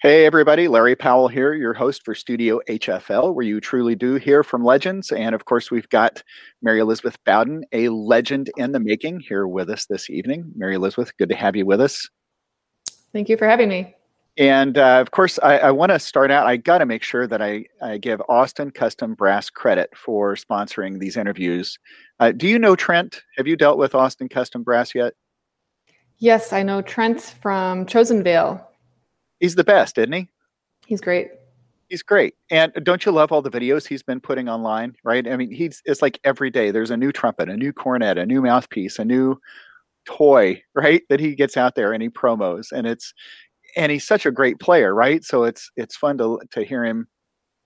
Hey, everybody. Larry Powell here, your host for Studio HFL, where you truly do hear from legends. And of course, we've got Mary Elizabeth Bowden, a legend in the making, here with us this evening. Mary Elizabeth, good to have you with us. Thank you for having me. And uh, of course, I, I want to start out. I got to make sure that I, I give Austin Custom Brass credit for sponsoring these interviews. Uh, do you know Trent? Have you dealt with Austin Custom Brass yet? Yes, I know Trent from Chosen Vale. He's the best, isn't he? He's great. He's great. And don't you love all the videos he's been putting online, right? I mean, he's it's like every day there's a new trumpet, a new cornet, a new mouthpiece, a new toy, right? That he gets out there and he promos. And it's and he's such a great player, right? So it's it's fun to to hear him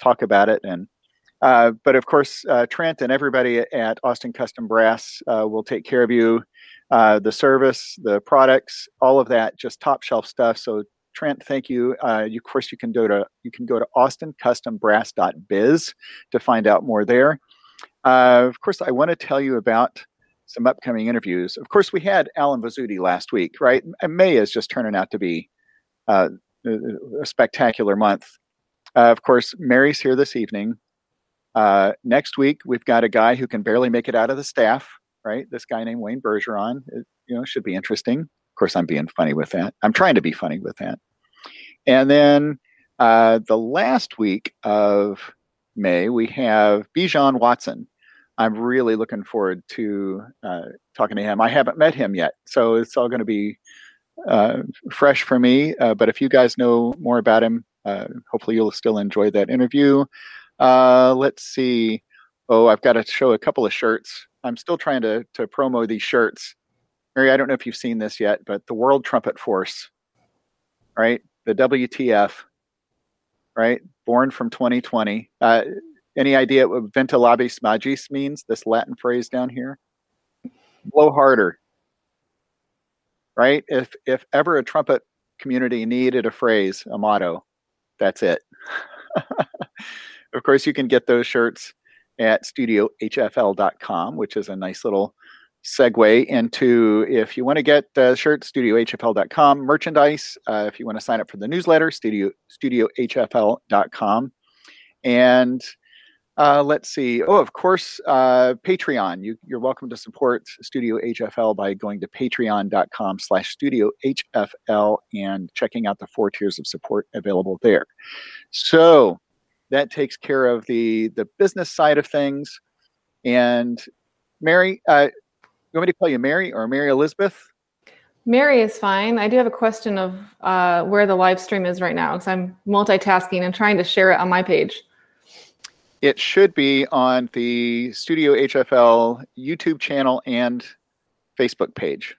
talk about it and uh, but of course, uh, Trent and everybody at Austin Custom Brass uh, will take care of you. Uh, the service, the products, all of that, just top shelf stuff. So Trent, thank you. Uh, you. Of course, you can go to you can go to austincustombrass.biz to find out more there. Uh, of course, I want to tell you about some upcoming interviews. Of course, we had Allen Vizzutti last week, right? And May is just turning out to be uh, a spectacular month. Uh, of course, Mary's here this evening. Uh, next week, we've got a guy who can barely make it out of the staff, right? This guy named Wayne Bergeron. It, you know, should be interesting. Of course, I'm being funny with that. I'm trying to be funny with that. And then uh, the last week of May, we have Bijon Watson. I'm really looking forward to uh, talking to him. I haven't met him yet, so it's all going to be uh, fresh for me. Uh, but if you guys know more about him, uh, hopefully you'll still enjoy that interview. Uh, let's see. Oh, I've got to show a couple of shirts. I'm still trying to to promo these shirts. Mary, I don't know if you've seen this yet, but the World Trumpet Force, right? The WTF, right? Born from 2020. Uh, any idea what ventilabis Magis means? This Latin phrase down here? Blow harder, right? If if ever a trumpet community needed a phrase, a motto, that's it. of course, you can get those shirts at studiohfl.com, which is a nice little segue into if you want to get uh, shirts, studiohfl.com, merchandise, uh, if you want to sign up for the newsletter, studio, studiohfl.com. And uh, let's see. Oh, of course, uh, Patreon. You, you're welcome to support Studio HFL by going to patreon.com slash studio HFL and checking out the four tiers of support available there. So that takes care of the, the business side of things. And Mary, uh, you want me to call you Mary or Mary Elizabeth? Mary is fine. I do have a question of uh, where the live stream is right now because I'm multitasking and trying to share it on my page. It should be on the Studio HFL YouTube channel and Facebook page.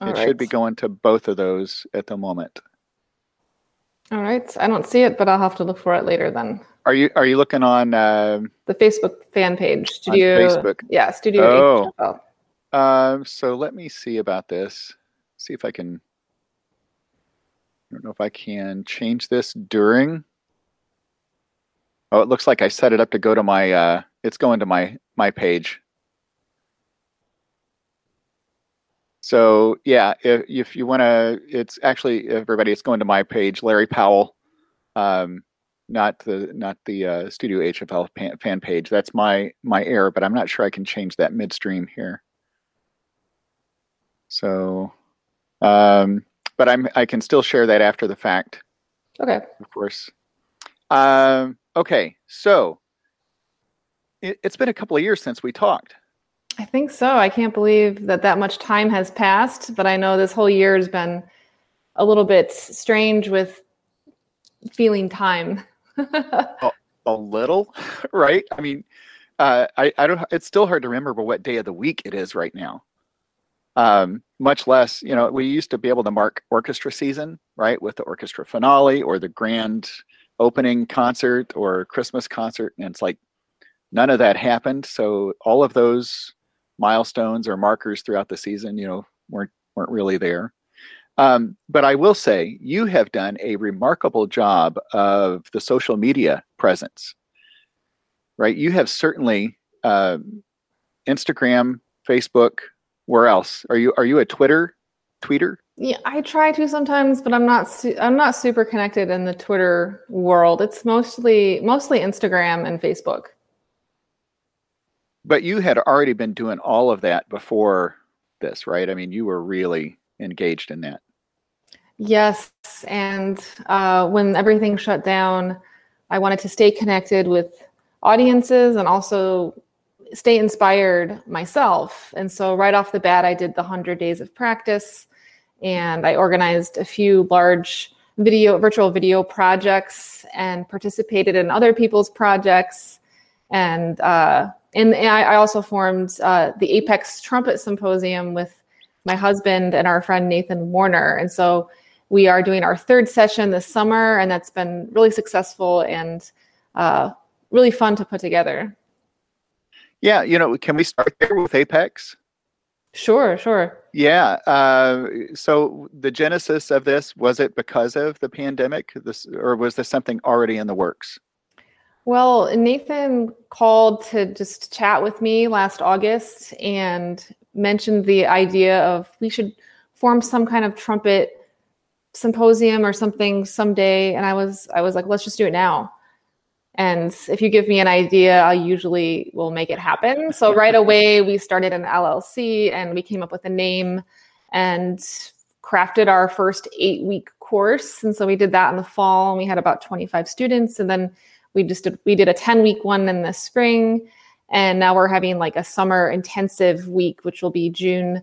All it right. should be going to both of those at the moment. All right. I don't see it, but I'll have to look for it later then. Are you are you looking on uh, the Facebook fan page? Studio Facebook. Yeah, Studio. Oh. Uh, so let me see about this. See if I can. I don't know if I can change this during. Oh, it looks like I set it up to go to my. Uh, it's going to my my page. So yeah, if if you want to, it's actually everybody. It's going to my page, Larry Powell. Um, not the not the uh, Studio HFL fan, fan page. That's my my error, but I'm not sure I can change that midstream here. So, um, but I'm I can still share that after the fact. Okay. Of course. Um, okay, so it, it's been a couple of years since we talked. I think so. I can't believe that that much time has passed, but I know this whole year has been a little bit strange with feeling time a, a, little, right? I mean, uh, I, I don't. It's still hard to remember what day of the week it is right now. Um, much less, you know, we used to be able to mark orchestra season, right, with the orchestra finale or the grand opening concert or Christmas concert, and it's like none of that happened. So all of those milestones or markers throughout the season, you know, weren't weren't really there. Um, but I will say you have done a remarkable job of the social media presence, right? You have certainly uh, Instagram, Facebook. Where else are you? Are you a Twitter tweeter? Yeah, I try to sometimes, but I'm not. Su- I'm not super connected in the Twitter world. It's mostly mostly Instagram and Facebook. But you had already been doing all of that before this, right? I mean, you were really engaged in that. Yes, and uh, when everything shut down, I wanted to stay connected with audiences and also stay inspired myself. And so, right off the bat, I did the 100 days of practice and I organized a few large video, virtual video projects and participated in other people's projects. And, uh, and I also formed uh, the Apex Trumpet Symposium with my husband and our friend Nathan Warner. And so we are doing our third session this summer, and that's been really successful and uh, really fun to put together. Yeah, you know, can we start there with Apex? Sure, sure. Yeah. Uh, so the genesis of this was it because of the pandemic, this, or was this something already in the works? Well, Nathan called to just chat with me last August and mentioned the idea of we should form some kind of trumpet symposium or something someday. And i was i was like let's just do it now. And if you give me an idea i usually will make it happen. So right away we started an llc and we came up with a name and crafted our first eight week course. And so we did that in the fall and we had about 25 students. And then we just did we did a 10 week one in the spring and now we're having like a summer intensive week which will be june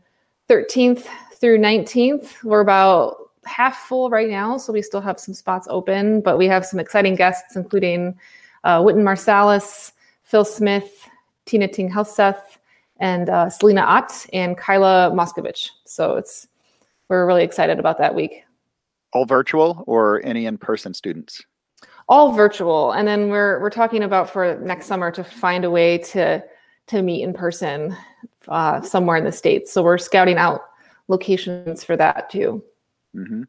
13th through 19th we're about half full right now, so we still have some spots open, but we have some exciting guests, including uh, Wynton Marsalis, Phil Smith, Tine Thing Helseth, and uh, Selina Ott and Kyla Moskovich. So it's we're really excited about that week. All virtual or any in-person students? All virtual, and then we're we're talking about for next summer to find a way to to meet in person uh, somewhere in the states. So we're scouting out locations for that too. Mm-hmm.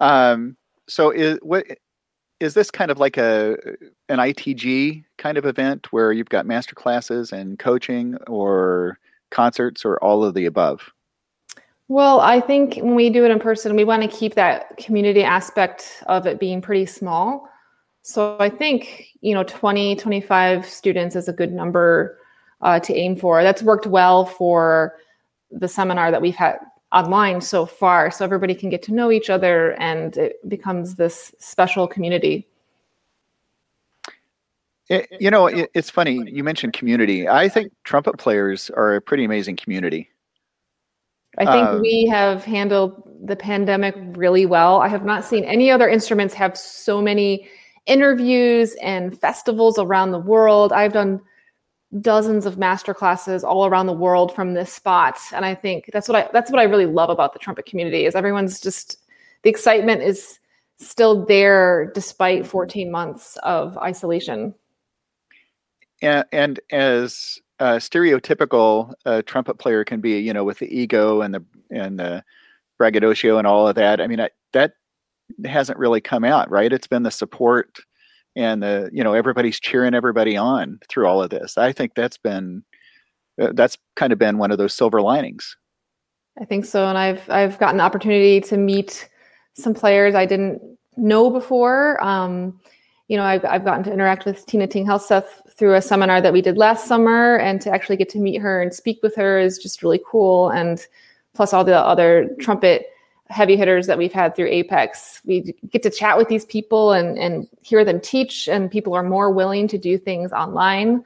Um, so is what is this kind of like a an ITG kind of event where you've got master classes and coaching or concerts or all of the above? Well, I think when we do it in person, we want to keep that community aspect of it being pretty small. So I think, you know, 20, 25 students is a good number uh, to aim for. That's worked well for the seminar that we've had online so far so everybody can get to know each other and it becomes this special community. It, you know it, it's funny you mentioned community. I think trumpet players are a pretty amazing community. I think um, we have handled the pandemic really well. I have not seen any other instruments have so many interviews and festivals around the world. I've done dozens of master classes all around the world from this spot. And i think that's what i that's what i really love about the trumpet community is everyone's just the excitement is still there despite 14 months of isolation. And, and as a stereotypical uh, trumpet player can be you know with the ego and the and the braggadocio and all of that i mean I, that hasn't really come out right it's been the support and the you know everybody's cheering everybody on through all of this. I think that's been uh, that's kind of been one of those silver linings. I think so, and I've I've gotten the opportunity to meet some players I didn't know before. Um, you know, I've, I've gotten to interact with Tine Thing Helseth through a seminar that we did last summer, and to actually get to meet her and speak with her is just really cool. And plus, all the other trumpet heavy hitters that we've had through Apex. We get to chat with these people and, and hear them teach, and people are more willing to do things online,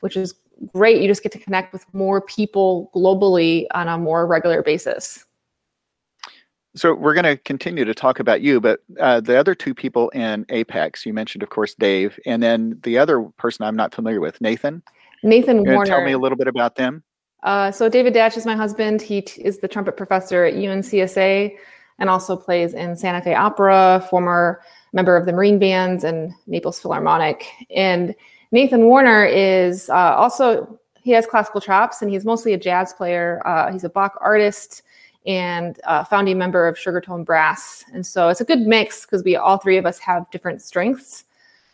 which is great. You just get to connect with more people globally on a more regular basis. So we're going to continue to talk about you, but uh, the other two people in Apex, you mentioned, of course, Dave, and then the other person I'm not familiar with, Nathan. Nathan Warner. Tell me a little bit about them. Uh, so David Dash is my husband. He t- is the trumpet professor at UNCSA and also plays in Santa Fe Opera, former member of the Marine Bands and Naples Philharmonic. And Nathan Warner is uh, also, he has classical chops and he's mostly a jazz player. Uh, he's a Bach artist and founding member of Sugartone Brass. And so it's a good mix because we all three of us have different strengths.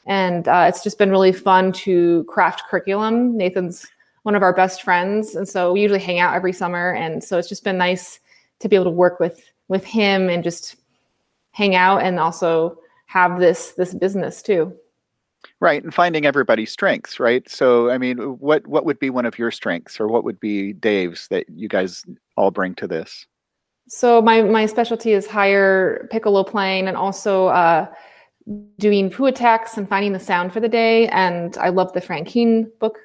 And uh, it's just been really fun to craft curriculum. Nathan's one of our best friends. And so we usually hang out every summer. And so it's just been nice to be able to work with with him and just hang out and also have this this business too. Right, and finding everybody's strengths, right? So, I mean, what what would be one of your strengths, or what would be Dave's that you guys all bring to this? So, my my specialty is higher piccolo playing, and also uh, doing pu attacks and finding the sound for the day. And I love the Franquin book,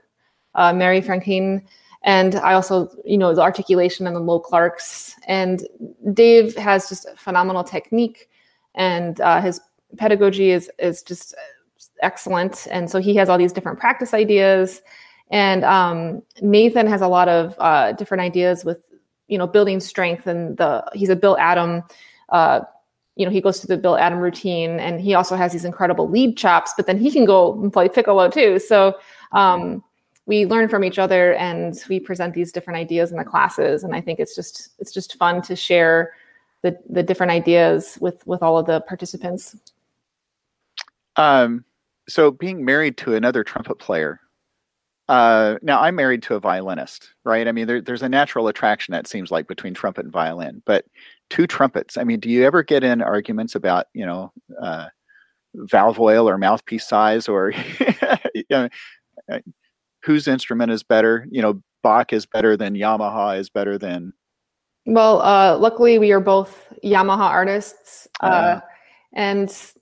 uh, Merri Franquin, and I also, you know, the articulation and the low Clarkes. And Dave has just phenomenal technique, and uh, his pedagogy is is just excellent. And so he has all these different practice ideas. And um, Nathan has a lot of uh, different ideas with, you know, building strength. And the he's a Bill Adam. Uh, you know, he goes through the Bill Adam routine, and he also has these incredible lead chops. But then he can go and play piccolo too. So um, we learn from each other, and we present these different ideas in the classes. And I think it's just it's just fun to share the the different ideas with with all of the participants. Um, so being married to another trumpet player uh, now i'm married to a violinist right i mean there, there's a natural attraction that seems like between trumpet and violin but two trumpets i mean do you ever get in arguments about you know uh, valve oil or mouthpiece size or you know, uh, whose instrument is better you know bach is better than yamaha is better than well uh, luckily we are both yamaha artists uh, uh and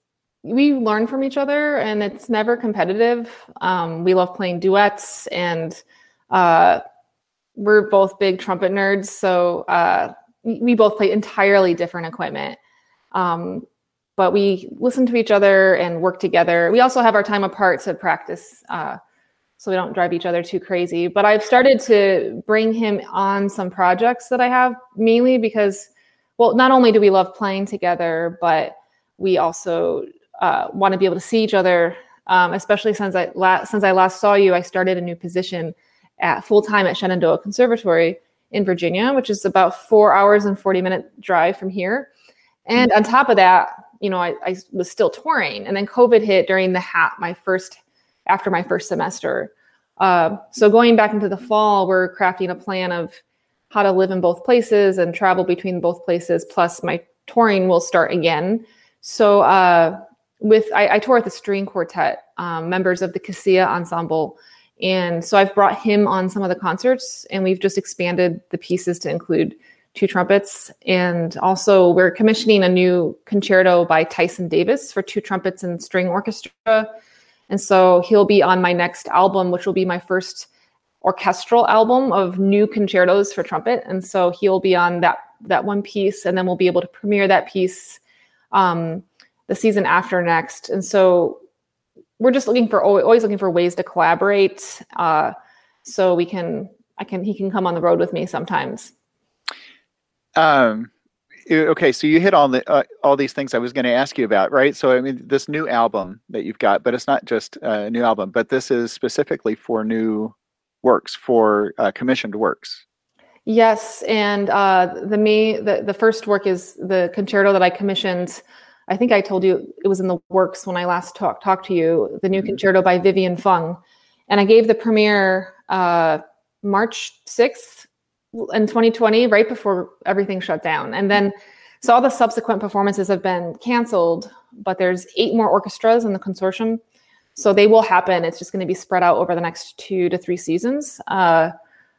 we learn from each other and it's never competitive. Um, we love playing duets and uh, we're both big trumpet nerds. So uh, we both play entirely different equipment. Um, but we listen to each other and work together. We also have our time apart to practice uh, so we don't drive each other too crazy. But I've started to bring him on some projects that I have mainly because, well, not only do we love playing together, but we also uh, want to be able to see each other. Um, especially since I la- since I last saw you, I started a new position at full time at Shenandoah Conservatory in Virginia, which is about four hours and forty minute drive from here. And on top of that, you know, I, I was still touring, and then COVID hit during the hat my first after my first semester. Uh, so going back into the fall, we're crafting a plan of how to live in both places and travel between both places. Plus, my touring will start again. So uh, with I, I tour with a string quartet, um, members of the Casilla Ensemble, and so I've brought him on some of the concerts, and we've just expanded the pieces to include two trumpets, and also we're commissioning a new concerto by Tyson Davis for two trumpets and string orchestra, and so he'll be on my next album, which will be my first orchestral album of new concertos for trumpet, and so he'll be on that that one piece, and then we'll be able to premiere that piece. Um, the season after next. And so we're just looking for always looking for ways to collaborate. Uh, so we can, I can, he can come on the road with me sometimes. Um, okay, so you hit on the uh, all these things I was going to ask you about, right? So I mean, this new album that you've got, but it's not just a new album, but this is specifically for new works, for uh, commissioned works. Yes, and uh, the me the the first work is the concerto that I commissioned I think I told you it was in the works when I last talked talked to you. The new mm-hmm. concerto by Vivian Fung, and I gave the premiere uh, March sixth in 2020, right before everything shut down. And then, so all the subsequent performances have been canceled, but there's eight more orchestras in the consortium, so they will happen. It's just going to be spread out over the next two to three seasons. Uh,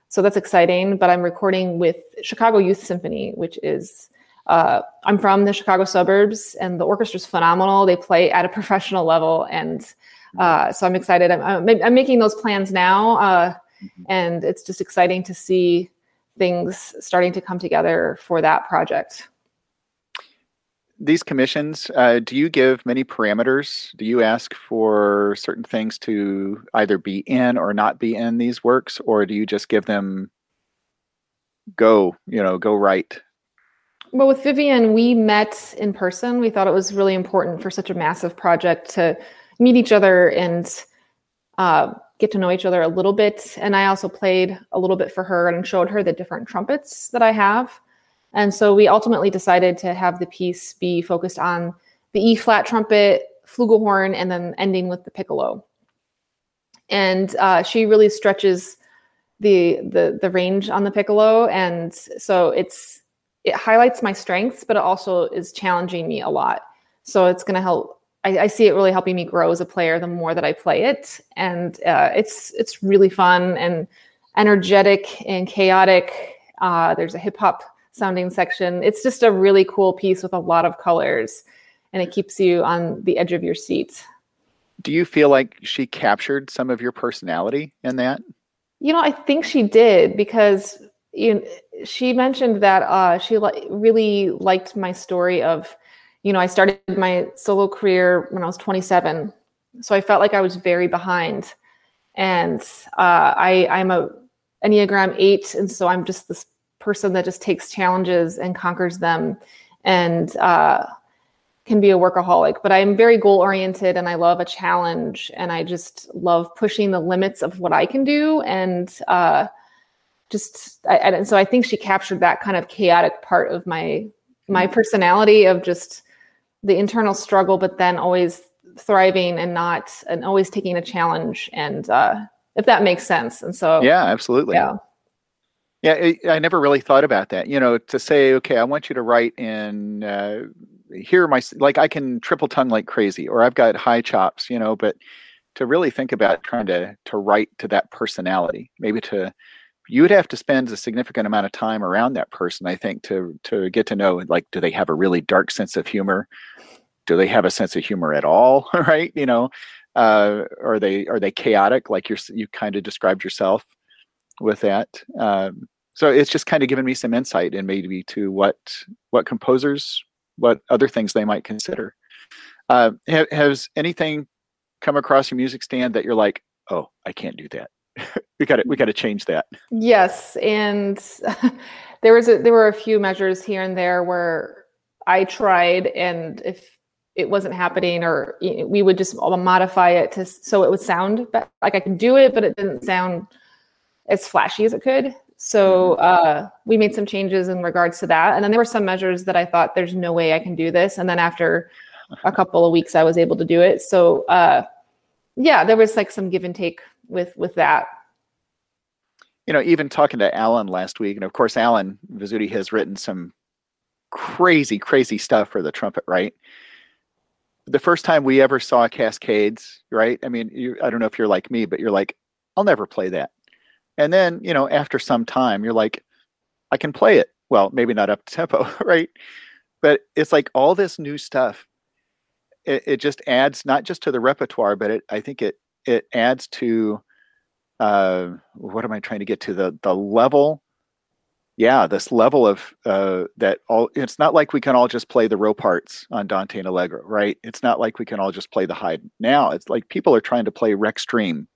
so that's exciting. But I'm recording with Chicago Youth Symphony, which is uh, I'm from the Chicago suburbs, and the orchestra is phenomenal. They play at a professional level, and uh, so I'm excited. I'm, I'm, I'm, making those plans now, uh, mm-hmm. and it's just exciting to see things starting to come together for that project. These commissions, uh, do you give many parameters? Do you ask for certain things to either be in or not be in these works, or do you just give them go, you know, go right? Well, with Vivian, we met in person. We thought it was really important for such a massive project to meet each other and uh, get to know each other a little bit. And I also played a little bit for her and showed her the different trumpets that I have. And so we ultimately decided to have the piece be focused on the E flat trumpet, flugelhorn, and then ending with the piccolo. And uh, she really stretches the the the range on the piccolo, and so it's it highlights my strengths, but it also is challenging me a lot. So it's going to help. I, I, see it really helping me grow as a player the more that I play it, and uh, it's it's really fun and energetic and chaotic. Uh, there's a hip hop sounding section. It's just a really cool piece with a lot of colors, and it keeps you on the edge of your seat. Do you feel like she captured some of your personality in that? You know, I think she did because you know, she mentioned that uh, she li- really liked my story of, you know, I started my solo career when I was 27, so I felt like I was very behind, and uh, I I'm a Enneagram eight, and so I'm just this person that just takes challenges and conquers them, and uh, can be a workaholic. But I'm very goal oriented, and I love a challenge, and I just love pushing the limits of what I can do, and uh, just I, and so I think she captured that kind of chaotic part of my my mm-hmm. personality of just the internal struggle, but then always thriving and not and always taking a challenge and uh, if that makes sense. And so yeah, absolutely. Yeah. Yeah, I never really thought about that. You know, to say, okay, I want you to write in uh, here my like I can triple tongue like crazy, or I've got high chops. You know, but to really think about trying to to write to that personality, maybe to you would have to spend a significant amount of time around that person i think to to get to know like do they have a really dark sense of humor? Do they have a sense of humor at all right? You know uh, are they are they chaotic like you're you kind of described yourself with that? Um, so it's just kind of given me some insight and maybe to what what composers what other things they might consider. Uh, ha- has anything come across your music stand that you're like oh i can't do that we got to we got to change that. Yes, and there was a, there were a few measures here and there where I tried, and if it wasn't happening, or we would just modify it to so it would sound like I could do it, but it didn't sound as flashy as it could. So mm-hmm. uh, we made some changes in regards to that, and then there were some measures that I thought there's no way I can do this, and then after a couple of weeks, I was able to do it. So uh, yeah, there was like some give and take with with that. You know even talking to alan last week and of course alan Vizzutti has written some crazy crazy stuff for the trumpet right? The first time we ever saw cascades right? I mean you, i don't know if you're like me but you're like i'll never play that. And then you know after some time you're like i can play it. Well maybe not up to tempo right? But it's like all this new stuff it, it just adds not just to the repertoire but it i think it it adds to uh, what am I trying to get to the the level? Yeah, this level of uh, that all. It's not like we can all just play the Ropartz Andante and Allegro, right? It's not like we can all just play the Haydn. Now it's like people are trying to play Rextreme.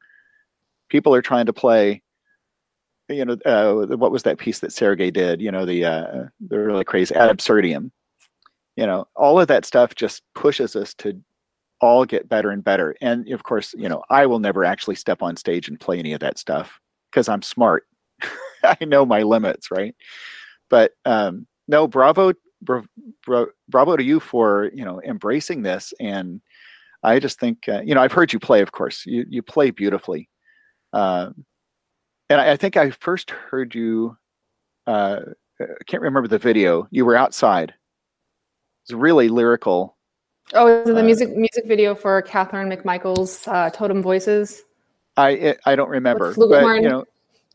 People are trying to play. You know, uh, what was that piece that Sergei did? You know, the uh, the really crazy ad. You know, all of that stuff just pushes us to all get better and better. And of course, you know, I will never actually step on stage and play any of that stuff because I'm smart. I know my limits, right? But um, no, bravo, bra- bra- bravo to you for you know embracing this. And I just think uh, you know I've heard you play, of course. You you play beautifully, um, and I, I, think I first heard you. Uh, I can't remember the video. You were outside. It's really lyrical Oh, is it the uh, music music video for Catherine McMichael's uh, Totem Voices? I I don't remember, but you know,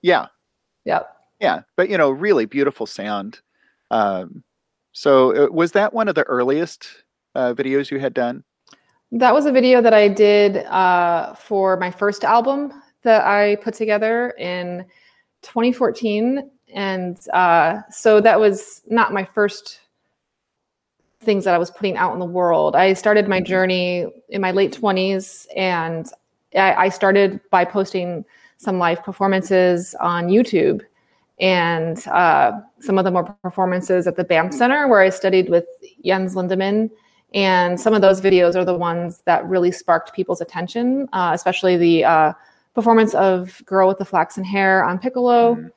yeah, yeah, yeah. But you know, really beautiful sound. Um, so uh, was that one of the earliest uh, videos you had done? That was a video that I did uh, for my first album that I put together in 2014, and uh, so that was not my first things that I was putting out in the world. I started my journey in my late 20s and I, I started by posting some live performances on YouTube. And uh, some of them were performances at the Banff Center where I studied with Jens Lindemann. And some of those videos are the ones that really sparked people's attention, uh, especially the uh, performance of Girl with the Flaxen Hair on Piccolo. Mm-hmm.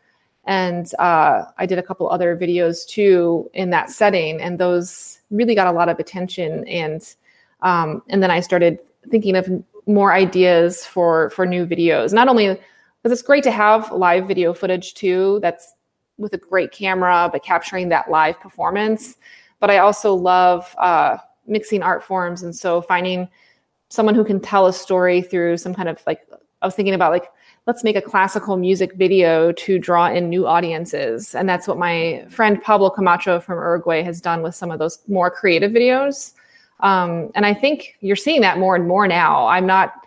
And uh, I did a couple other videos too in that setting. And those really got a lot of attention and um, and then I started thinking of more ideas for for new videos. Not only because it's great to have live video footage too. That's with a great camera, but capturing that live performance. But I also love uh, mixing art forms, and so finding someone who can tell a story through some kind of like I was thinking about like let's make a classical music video to draw in new audiences. And that's what my friend Pablo Camacho from Uruguay has done with some of those more creative videos. Um, and I think you're seeing that more and more now. I'm not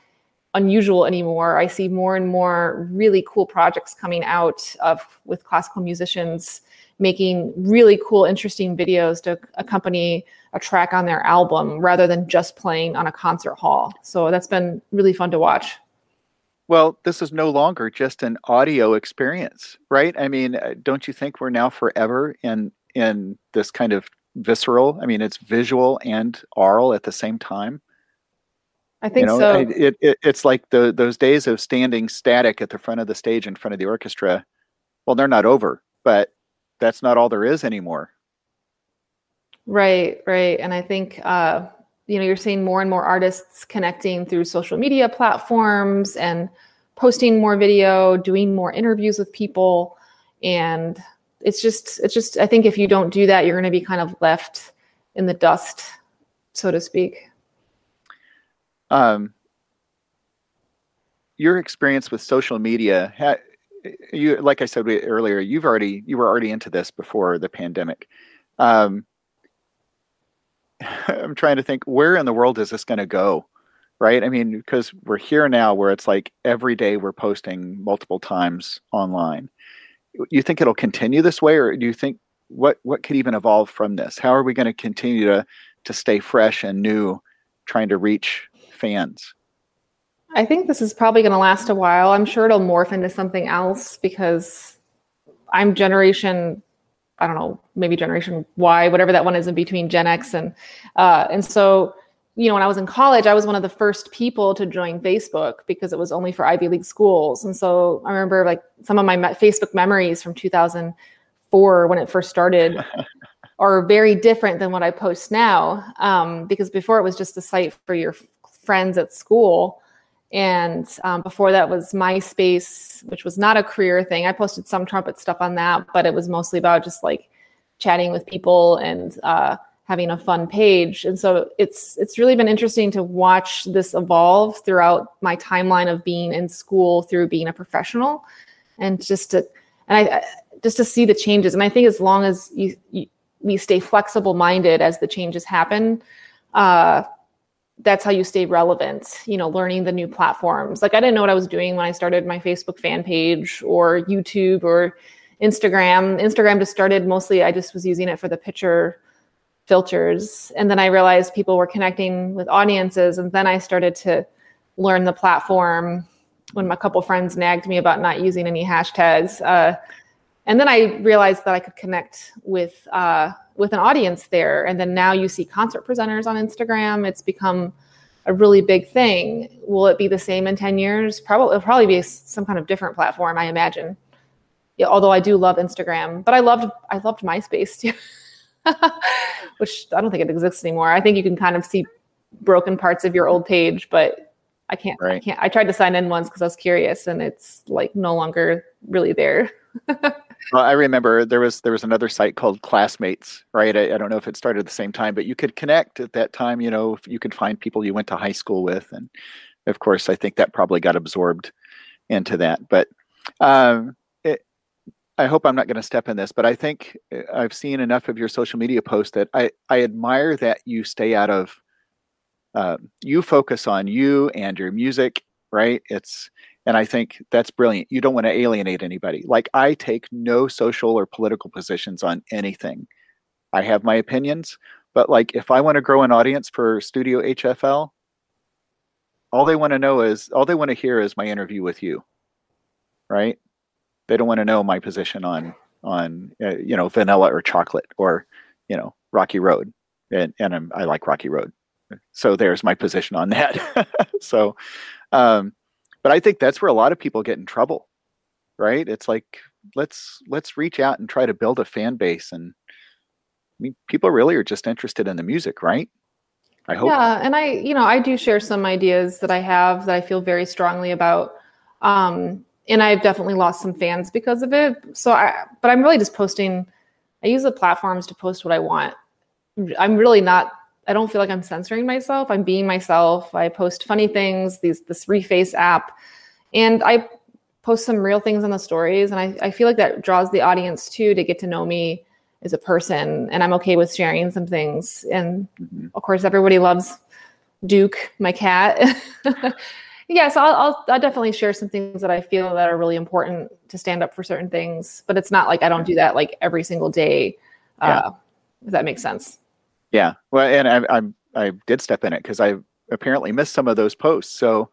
unusual anymore. I see more and more really cool projects coming out of with classical musicians making really cool, interesting videos to accompany a track on their album rather than just playing on a concert hall. So that's been really fun to watch. Well, this is no longer just an audio experience, right? I mean, uh, don't you think we're now forever in in this kind of visceral? I mean, it's visual and aural at the same time. I think you know, so. It, it, it's like the those days of standing static at the front of the stage in front of the orchestra. Well, they're not over, but that's not all there is anymore. Right, right, and I think uh, you know you're seeing more and more artists connecting through social media platforms and posting more video doing more interviews with people. And it's just it's just i think if you don't do that you're going to be kind of left in the dust so to speak. Um your experience with social media you like i said earlier you've already you were already into this before the pandemic. Um I'm trying to think where in the world is this going to go? Right? I mean, because we're here now where it's like every day we're posting multiple times online. You think it'll continue this way or do you think what what could even evolve from this? How are we going to continue to to stay fresh and new trying to reach fans? I think this is probably going to last a while. I'm sure it'll morph into something else because I'm generation I don't know, maybe generation Y, whatever that one is in between Gen X and uh, and so you know when I was in college, I was one of the first people to join Facebook because it was only for Ivy League schools, and so I remember like some of my Facebook memories from 2004 when it first started. are very different than what I post now um, because before it was just a site for your friends at school and um, before that was MySpace, which was not a career thing. I posted some trumpet stuff on that, but it was mostly about just like chatting with people and uh, having a fun page. And so it's it's really been interesting to watch this evolve throughout my timeline of being in school through being a professional, and just to and I just to see the changes. And I think as long as you, you we stay flexible minded as the changes happen. Uh, that's how you stay relevant you know learning the new platforms. Like i didn't know what i was doing when i started my facebook fan page or youtube or instagram. Instagram just started mostly i just was using it for the picture filters. And then i realized people were connecting with audiences and then i started to learn the platform when my couple friends nagged me about not using any hashtags uh, and then i realized that i could connect with uh, with an audience there. And then now you see concert presenters on instagram. It's become a really big thing. Will it be the same in 10 years? Probably it'll probably be some kind of different platform i imagine. Yeah, although i do love instagram but i loved i loved myspace too which i don't think it exists anymore. I think you can kind of see broken parts of your old page but i can't right. i can't i tried to sign in once because i was curious and it's like no longer really there well, I remember there was there was another site called Classmates, right? I, I, don't know if it started at the same time, but you could connect at that time. You know, you could find people you went to high school with, and of course, I think that probably got absorbed into that. But um, it, I hope I'm not going to step in this, but I think uh, I've seen enough of your social media posts that I I admire that you stay out of. Uh, you focus on you and your music, right? It's and I think that's brilliant. You don't want to alienate anybody. Like I take no social or political positions on anything. I have my opinions, but like if I want to grow an audience for Studio HFL, all they want to know is all they want to hear is my interview with you. Right? They don't want to know my position on on uh, you know vanilla or chocolate or you know Rocky Road, and and I'm, I like Rocky Road. So there's my position on that. so um, but I think that's where a lot of people get in trouble, right? It's like let's let's reach out and try to build a fan base, and I mean, people really are just interested in the music, right? I hope. Yeah, and I, you know, I do share some ideas that I have that I feel very strongly about. Um, and I've definitely lost some fans because of it. So I, but I'm really just posting. I use the platforms to post what I want. I'm really not. I don't feel like I'm censoring myself. I'm being myself. I post funny things. These this Reface app, and I post some real things on the stories. And I, I feel like that draws the audience too to get to know me as a person. And I'm okay with sharing some things. And mm-hmm. of course, everybody loves Duke, my cat. yeah, so I'll, I'll, I'll definitely share some things that I feel that are really important to stand up for certain things, but it's not like I don't do that like every single day. Yeah. Uh, if that makes sense. Yeah. Well, and I, I, I did step in it because I apparently missed some of those posts. So,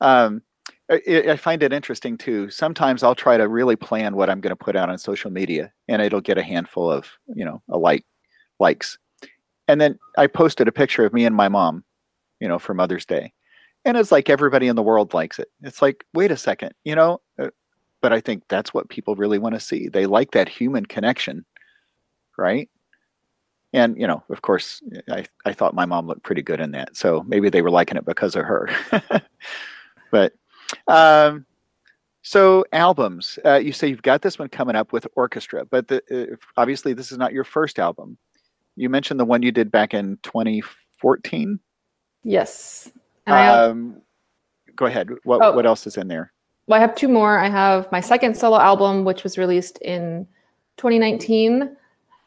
um, I, I find it interesting too. Sometimes I'll try to really plan what I'm going to put out on social media, and it'll get a handful of you know a like likes, and then I posted a picture of me and my mom, you know, for Mother's Day, and it's like everybody in the world likes it it's like wait a second you know uh, but i think that's what people really want to see they like that human connection right and you know of course i i thought my mom looked pretty good in that. So maybe they were liking it because of her. But um so albums uh, you say you've got this one coming up with orchestra but the, uh, obviously this is not your first album. You mentioned the one you did back in 2014 yes. Um, go ahead. What oh, what else is in there? Well, I have two more. I have my second solo album, which was released in 2019,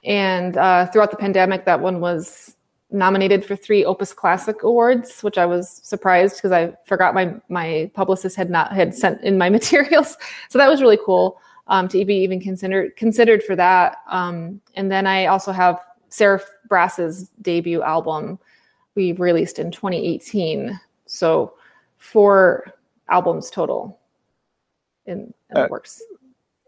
and uh, throughout the pandemic, that one was nominated for three Opus Klassik awards, which I was surprised because I forgot my my publicist had not had sent in my materials. So that was really cool um, to be even considered considered for that. Um, and then I also have Seraph Brass's debut album we released in 2018 so four albums total in, in uh, the works.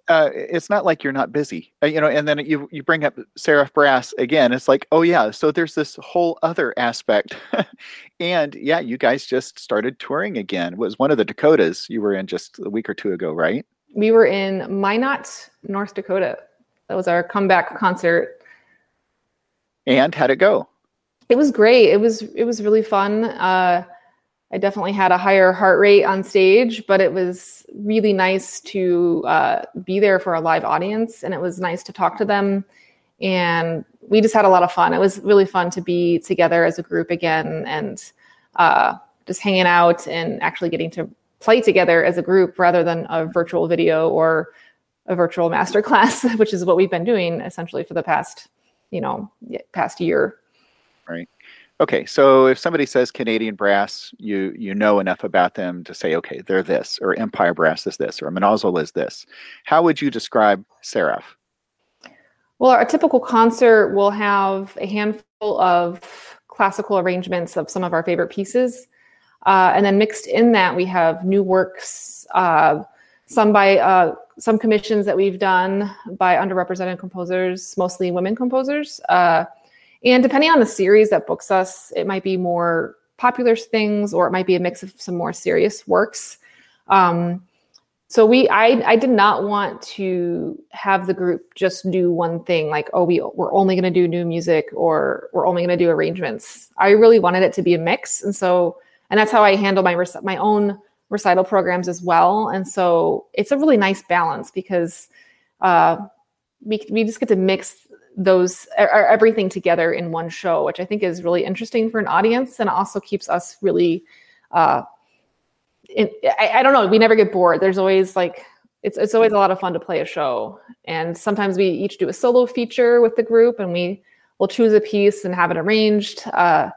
Uh, it's not like you're not busy, uh, you know. And then you you bring up Seraph Brass again. It's like, oh yeah, so there's this whole other aspect, and yeah, you guys just started touring again. It was one of the Dakotas you were in just a week or two ago, right? We were in Minot, North Dakota. That was our comeback concert. And how'd it go? It was great. It was it was really fun. Uh, I definitely had a higher heart rate on stage, but it was really nice to uh, be there for a live audience, and it was nice to talk to them. And we just had a lot of fun. It was really fun to be together as a group again, and uh, just hanging out and actually getting to play together as a group rather than a virtual video or a virtual masterclass, which is what we've been doing essentially for the past, you know, past year. Right. Okay, so if somebody says Canadian brass, you you know enough about them to say, okay, they're this, or Empire brass is this, or Mnozil is this. How would you describe Seraph? Well, a typical concert will have a handful of classical arrangements of some of our favorite pieces, uh, and then mixed in that we have new works, uh, some by uh, some commissions that we've done by underrepresented composers, mostly women composers uh, and depending on the series that books us, it might be more popular things or it might be a mix of some more serious works. Um, so we I I did not want to have the group just do one thing like oh we we're only going to do new music or we're only going to do arrangements. I really wanted it to be a mix and so and that's how I handle my my own recital programs as well. And so it's a really nice balance because uh, we we just get to mix those are everything together in one show, which I think is really interesting for an audience and also keeps us really. Uh, in, I, I don't know. We never get bored. There's always like it's it's always a lot of fun to play a show, and sometimes we each do a solo feature with the group, and we will choose a piece and have it arranged. Uh,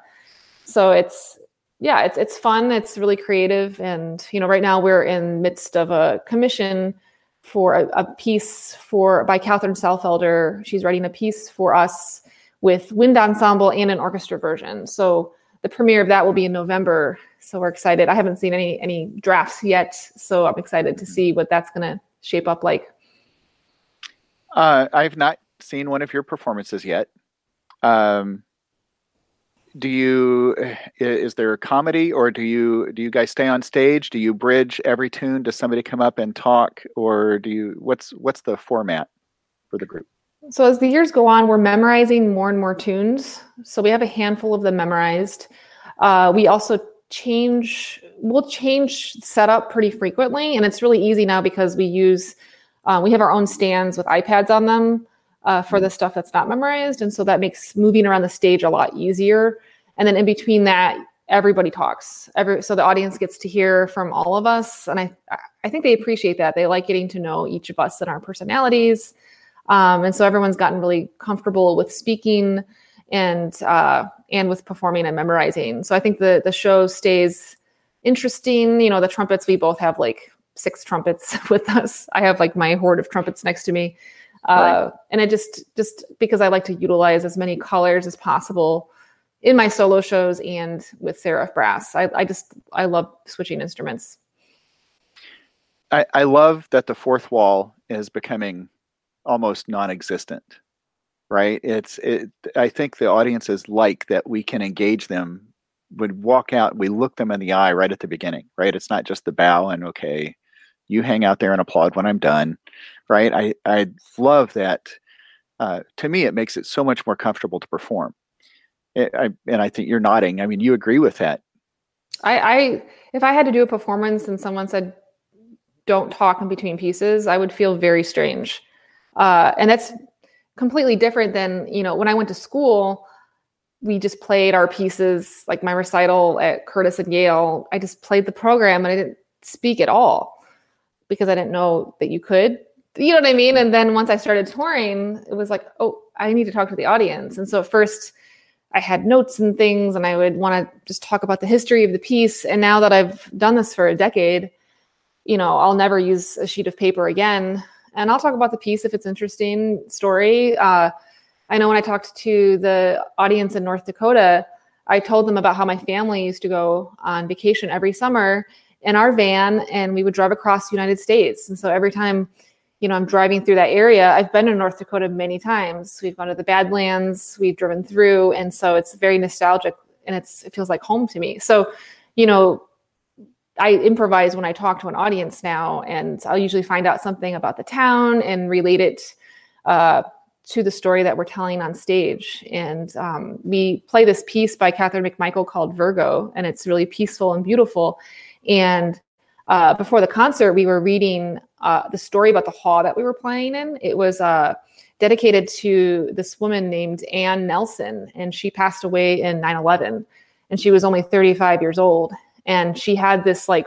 so it's yeah, it's it's fun. It's really creative, and you know, right now we're in midst of a commission for a, a, piece for by Kathryn Salfelder. She's writing a piece for us with wind ensemble and an orchestra version. So the premiere of that will be in November. So we're excited. I haven't seen any any drafts yet, so I'm excited to see what that's going to shape up like. Uh, I've not seen one of your performances yet. Um, do you is there a comedy or do you do you guys stay on stage? Do you bridge every tune? Does somebody come up and talk or do you what's what's the format for the group? So as the years go on we're memorizing more and more tunes. So we have a handful of them memorized. Uh, we also change we'll change setup pretty frequently and it's really easy now because we use uh, we have our own stands with ipads on them uh, for the stuff that's not memorized. And so that makes moving around the stage a lot easier. And then in between that everybody talks. Every so the audience gets to hear from all of us. And i i think they appreciate that. They like getting to know each of us and our personalities. Um, and so everyone's gotten really comfortable with speaking and uh, and with performing and memorizing. So i think the the show stays interesting. You know the trumpets we both have like six trumpets with us. I have like my horde of trumpets next to me uh, right. and i just just because i like to utilize as many colors as possible in my solo shows and with Seraph Brass. I, I just I love switching instruments. I, I love that the fourth wall is becoming almost non-existent. Right? It's it. I think the audiences like that we can engage them. Would walk out, we look them in the eye right at the beginning. Right? It's not just the bow and okay, you hang out there and applaud when I'm done. Right? I I love that. Uh, to me, it makes it so much more comfortable to perform I, and I think you're nodding. I mean, you agree with that. I, I, if I had to do a performance and someone said, "Don't talk in between pieces," I would feel very strange, uh, and that's completely different than you know when I went to school. We just played our pieces, like my recital at Curtis and Yale. I just played the program and I didn't speak at all because I didn't know that you could. You know what I mean? And then once I started touring, it was like, oh, I need to talk to the audience. And so at first, I had notes and things, and I would want to just talk about the history of the piece. And now that I've done this for a decade, you know, I'll never use a sheet of paper again. And I'll talk about the piece if it's interesting story. Uh, I know when I talked to the audience in North Dakota, I told them about how my family used to go on vacation every summer in our van, and we would drive across the United States. And so every time you know, I'm driving through that area. I've been in North Dakota many times. We've gone to the Badlands, we've driven through, and so it's very nostalgic and it's it feels like home to me. So, you know, I improvise when I talk to an audience now, and I'll usually find out something about the town and relate it uh, to the story that we're telling on stage. And um, we play this piece by Catherine McMichael called Virgo, and it's really peaceful and beautiful. And uh, before the concert, we were reading uh, the story about the hall that we were playing in. It was uh, dedicated to this woman named Ann Nelson, and she passed away in 9 11. And she was only 35 years old. And she had this like,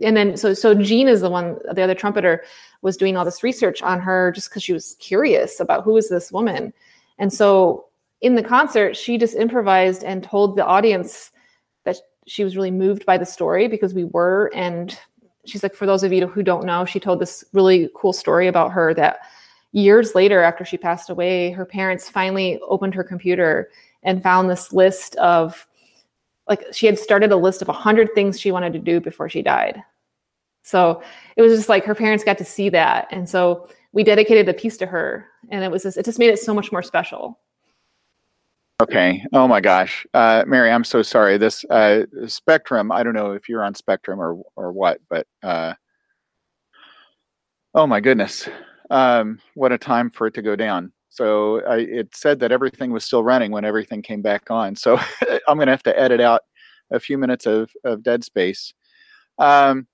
and then so so Jean is the one, the other trumpeter, was doing all this research on her just because she was curious about who is this woman. And so in the concert, she just improvised and told the audience she was really moved by the story because we were and she's like, for those of you who don't know, she told this really cool story about her that years later, after she passed away, her parents finally opened her computer and found this list of like she had started a list of 100 things she wanted to do before she died. So it was just like her parents got to see that. And so we dedicated the piece to her. And it was just, it just made it so much more special. Okay. Oh my gosh, uh, Mary, I'm so sorry. This uh, Spectrum. I don't know if you're on Spectrum or or what, but uh, oh my goodness, um, what a time for it to go down. So I, it said that everything was still running when everything came back on. So I'm going to have to edit out a few minutes of of dead space. Um,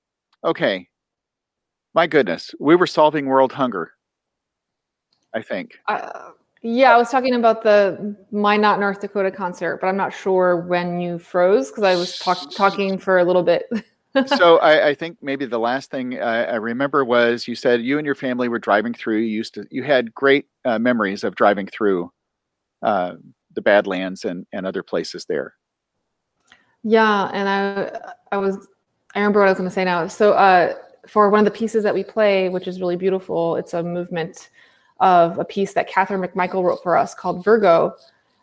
okay. My goodness, we were solving world hunger. I think. Uh, yeah, I was talking about the My Not North Dakota concert, but I'm not sure when you froze because I was talk- talking for a little bit. so I, I, think maybe the last thing I, I, remember was you said you and your family were driving through. You used to you had great uh, memories of driving through uh, the Badlands and and other places there. Yeah, and I I was I remember what I was going to say now. So uh, for one of the pieces that we play, which is really beautiful, it's a movement of a piece that Catherine McMichael wrote for us called Virgo.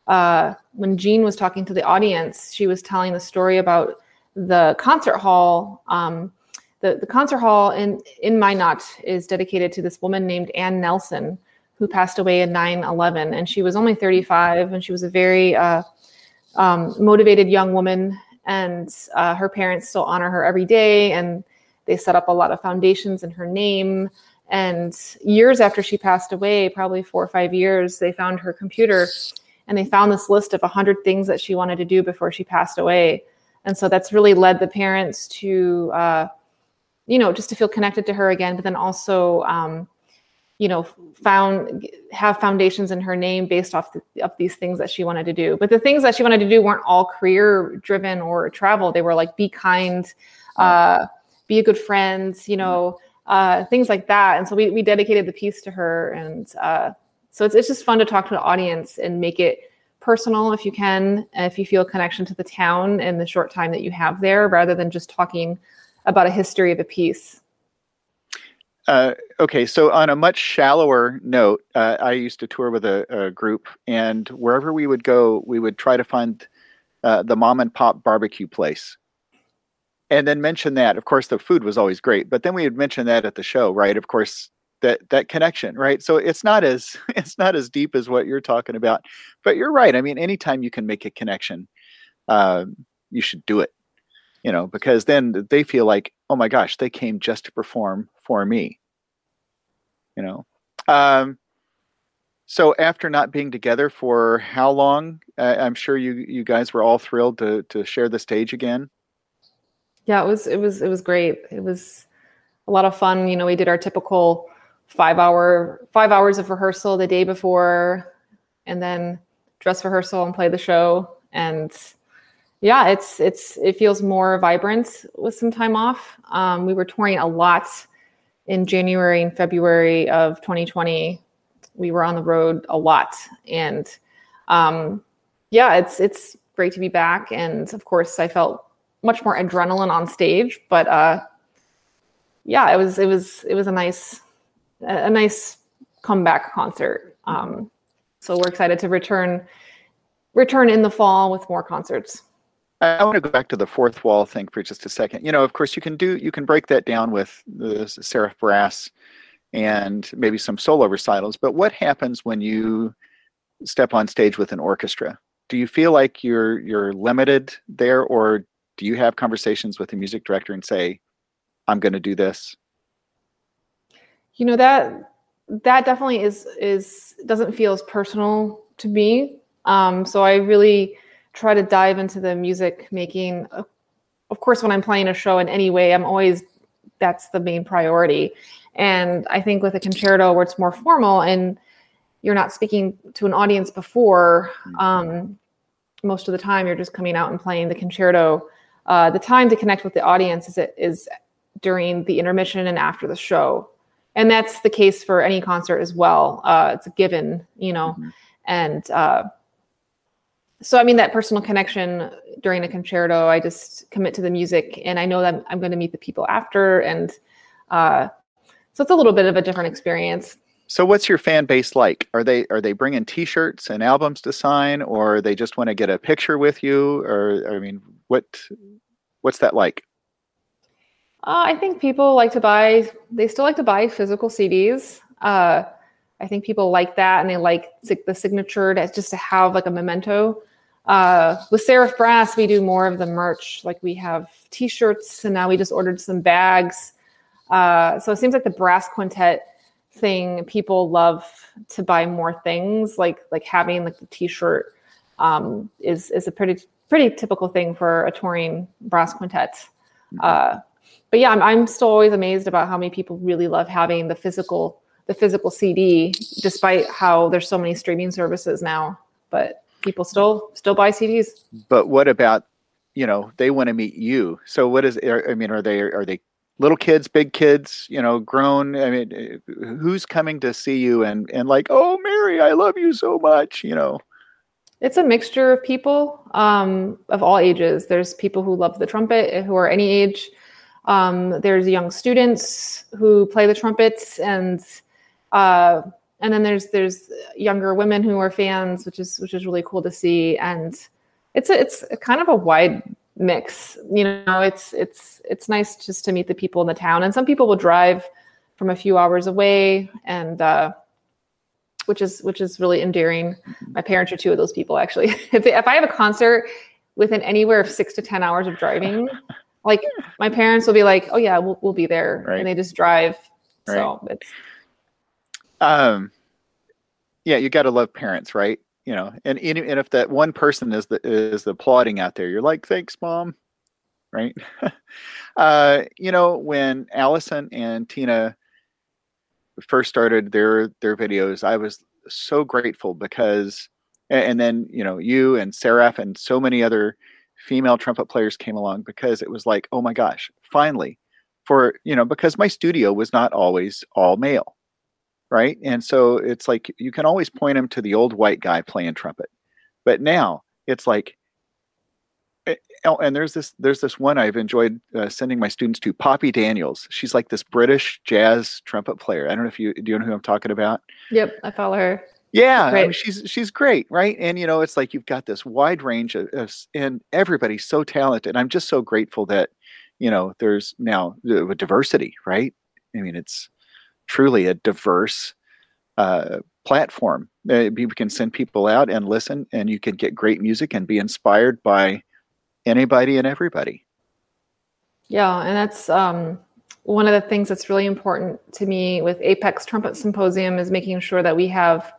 Uh, when Jean was talking to the audience, she was telling the story about the concert hall. Um, the, the concert hall in, in Minot is dedicated to this woman named Ann Nelson, who passed away in 9 11. And she was only 35, and she was a very uh, um, motivated young woman. And uh, her parents still honor her every day, and they set up a lot of foundations in her name. And years after she passed away, probably four or five years, they found her computer and they found this list of 100 things that she wanted to do before she passed away. and so that's really led the parents to uh, you know just to feel connected to her again but then also um, you know found have foundations in her name based off the, of these things that she wanted to do. But the things that she wanted to do weren't all career driven or travel. They were like be kind uh, be a good friend you know uh, things like that. And so we, we dedicated the piece to her. And uh, so it's, it's just fun to talk to the audience and make it personal if you can if you feel a connection to the town in the short time that you have there rather than just talking about a history of a piece. Uh, okay, so on a much shallower note, uh, I used to tour with a, a, group, and wherever we would go, we would try to find uh, the mom and pop barbecue place, and then mention that. Of course, the food was always great, but then we would mention that at the show, right? Of course, that that connection, right? So it's not as it's not as deep as what you're talking about, but you're right. I mean, anytime you can make a connection, uh, you should do it you know, because then they feel like, oh my gosh, they came just to perform for me, you know. Um, so after not being together for how long? Uh, I'm sure you you guys were all thrilled to to share the stage again. Yeah, it was it was it was great. It was a lot of fun. You know, we did our typical five hour five hours of rehearsal the day before, and then dress rehearsal and play the show. And yeah, it's it's it feels more vibrant with some time off. Um, we were touring a lot in January and February of 2020. We were on the road a lot, and um, yeah, it's it's great to be back. And of course, I felt much more adrenaline on stage, but uh, yeah, it was it was it was a nice a nice comeback concert. Um, so we're excited to return return in the fall with more concerts. I want to go back to the fourth wall thing for just a second. You know, of course, you can do you can break that down with the Seraph Brass and maybe some solo recitals. But what happens when you step on stage with an orchestra? Do you feel like you're you're limited there, or do you have conversations with the music director and say, "I'm going to do this"? You know that that definitely is is doesn't feel as personal to me. Um, so I really try to dive into the music making. Of course, when I'm playing a show in any way, I'm always that's the main priority. And I think with a concerto where it's more formal and you're not speaking to an audience before, mm-hmm. um, most of the time you're just coming out and playing the concerto. Uh, the time to connect with the audience is is during the intermission and after the show, and that's the case for any concert as well. Uh, it's a given, you know, mm-hmm. and uh, so I mean that personal connection during a concerto, I just commit to the music, and I know that I'm going to meet the people after, and uh, so it's a little bit of a different experience. So, what's your fan base like? Are they are they bringing T-shirts and albums to sign, or they just want to get a picture with you, or I mean, what what's that like? Uh, I think people like to buy. They still like to buy physical CDs. Uh, I think people like that, and they like the signature just to have like a memento. Uh, with Seraph Brass, we do more of the merch. Like we have T-shirts, and now we just ordered some bags. Uh, so it seems like the brass quintet thing, people love to buy more things. Like like having like the T-shirt um, is is a pretty pretty typical thing for a touring brass quintet. Mm-hmm. Uh, but yeah, I'm, I'm still always amazed about how many people really love having the physical the physical CD, despite how there's so many streaming services now. But people still still buy CDs. But what about you know they want to meet you? So what is I mean are they are they little kids, big kids, you know, grown? I mean, who's coming to see you and and like, oh Mary, I love you so much, you know? It's a mixture of people um, of all ages. There's people who love the trumpet who are any age. Um, there's young students who play the trumpets, and uh, and then there's there's younger women who are fans, which is which is really cool to see. And it's a, it's a kind of a wide mix. You know, it's it's it's nice just to meet the people in the town. And some people will drive from a few hours away, and uh, which is which is really endearing. My parents are two of those people actually. if they, if I have a concert within anywhere of six to ten hours of driving, like my parents will be like, "Oh yeah, we'll we'll be there," right. and they just drive. Right. So it's um, yeah, you got to love parents, right? You know, and and if that one person is the is the applauding out there, you're like, thanks, mom. right? uh, you know, when Alison and Tine first started their their videos, I was so grateful because, and then you know, you and Seraph and so many other female trumpet players came along because it was like, oh my gosh, finally, for you know, because my studio was not always all male, right? And so it's like you can always point them to the old white guy playing trumpet, but now it's like and there's this there's this one I've enjoyed uh, sending my students to, Poppy Daniels. She's like this British jazz trumpet player. I don't know if you do you know who I'm talking about. Yep, I follow her. Yeah, I mean, she's she's great, right? And you know, it's like you've got this wide range of, of, and everybody's so talented. I'm just so grateful that you know there's now uh, diversity, right? I mean, it's truly a diverse uh, platform. Uh, you can send people out and listen, and you can get great music and be inspired by anybody and everybody. Yeah, and that's um, one of the things that's really important to me with Apex Trumpet Symposium is making sure that we have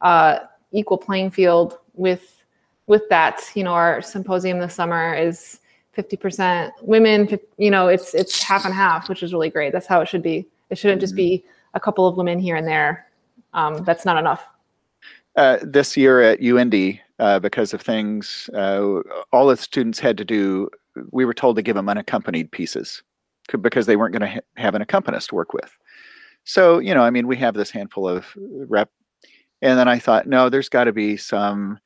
uh, equal playing field with with that. You know, our symposium this summer is 50% women. You know, it's it's half and half, which is really great. That's how it should be. It shouldn't just be a couple of women here and there. Um, that's not enough. Uh, this year at UND, uh, because of things. Uh, all the students had to do, we were told to give them unaccompanied pieces because they weren't going to ha- have an accompanist to work with. So, you know, I mean, we have this handful of rep. And then I thought, no, there's got to be some